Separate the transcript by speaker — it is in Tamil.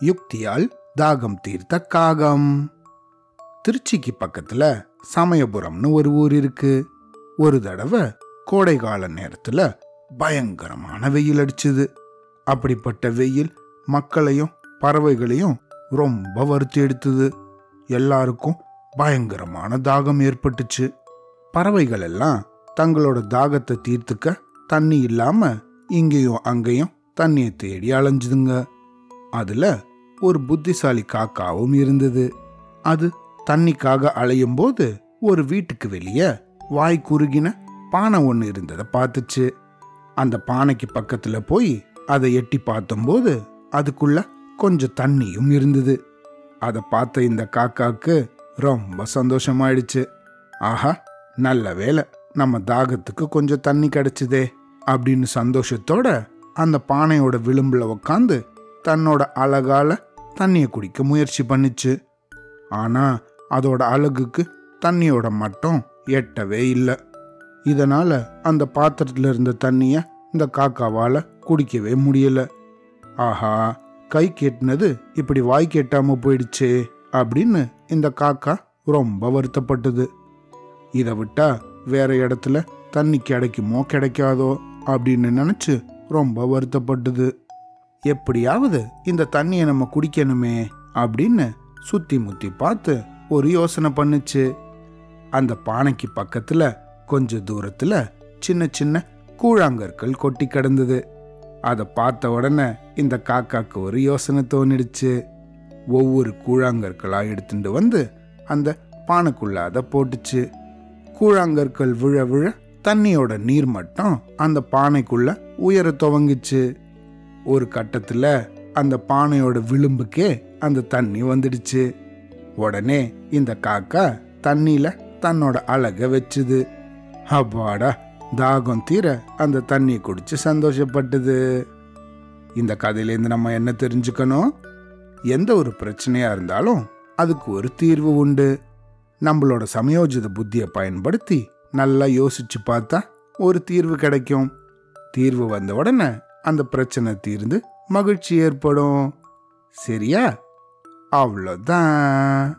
Speaker 1: யுக்தியால் தாகம் தீர்த்த காகம். திருச்சிக்கு பக்கத்துல சமயபுரம்னு ஒரு ஊர் இருக்கு. ஒரு தடவை கோடைகால நேரத்துல பயங்கரமான வெயில் அடிச்சுது. அப்படிப்பட்ட வெயில் மக்களையும் பறவைகளையும் ரொம்ப வருத்தி எடுத்தது. எல்லாருக்கும் பயங்கரமான தாகம் ஏற்பட்டுச்சு. பறவைகள் எல்லாம் தங்களோட தாகத்தை தீர்த்துக்க தண்ணி இல்லாம இங்கேயும் அங்கேயும் தண்ணியை தேடி அலைஞ்சுதுங்க. அதுல ஒரு புத்திசாலி காக்காவும் இருந்தது. அது தண்ணிக்காக அலையும் போது ஒரு வீட்டுக்கு வெளியே வாய் குறுகின பானை ஒன்று இருந்ததை பார்த்துச்சு. அந்த பானைக்கு பக்கத்துல போய் அதை எட்டி பார்த்தம்போது அதுக்குள்ள கொஞ்சம் தண்ணியும் இருந்தது. அதை பார்த்த இந்த காக்காவுக்கு ரொம்ப சந்தோஷமாயிடுச்சு. ஆஹா நல்ல வேலை நம்ம தாகத்துக்கு கொஞ்சம் தண்ணி கிடைச்சதே அப்படின்னு சந்தோஷத்தோட அந்த பானையோட விளிம்பில் உக்காந்து தன்னோட அழகால தண்ணியை குடிக்க முயற்சி பண்ணுச்சு. ஆனால் அதோட அழகுக்கு தண்ணியோட மட்டம் எட்டவே இல்லை. இதனால் அந்த பாத்திரத்தில் இருந்த தண்ணியை இந்த காக்காவால் குடிக்கவே முடியல. ஆஹா கை கெட்டினது இப்படி வாய் கெட்டாமல் போயிடுச்சே அப்படின்னு இந்த காக்கா ரொம்ப வருத்தப்பட்டது. இதை விட்டா வேற இடத்துல தண்ணி கிடைக்குமோ கிடைக்காதோ அப்படின்னு நினச்சி ரொம்ப வருத்தப்பட்டது. எப்படியாவது இந்த தண்ணியை நம்ம குடிக்கணுமே அப்படின்னு சுத்தி முத்தி பார்த்து ஒரு யோசனை பண்ணுச்சு. அந்த பானைக்கு பக்கத்துல கொஞ்ச தூரத்துல சின்ன சின்ன கூழாங்கற்கள் கொட்டி கிடந்தது. அதை பார்த்த உடனே இந்த காக்காக்கு ஒரு யோசனை தோணிடுச்சு. ஒவ்வொரு கூழாங்கற்களா எடுத்துட்டு வந்து அந்த பானைக்குள்ள அதை போட்டுச்சு. கூழாங்கற்கள் விழ விழ தண்ணியோட நீர் மட்டம் அந்த பானைக்குள்ள உயர துவங்குச்சு. ஒரு கட்டத்தில் அந்த பானையோட விளிம்புக்கே அந்த தண்ணி வந்துடுச்சு. உடனே இந்த காக்கா தண்ணியில தன்னோட அழகை வச்சுது. அப்பாடா தாகம் தீர அந்த தண்ணியை குடிச்சு சந்தோஷப்பட்டது. இந்த கதையிலேருந்து நம்ம என்ன தெரிஞ்சுக்கணும்? எந்த ஒரு பிரச்சனையா இருந்தாலும் அதுக்கு ஒரு தீர்வு உண்டு. நம்மளோட சமயோஜித புத்தியை பயன்படுத்தி நல்லா யோசிச்சு பார்த்தா ஒரு தீர்வு கிடைக்கும். தீர்வு வந்த உடனே அந்த பிரச்சனை தீர்ந்து மகிழ்ச்சி ஏற்படும். சரியா? அவ்வளோதான்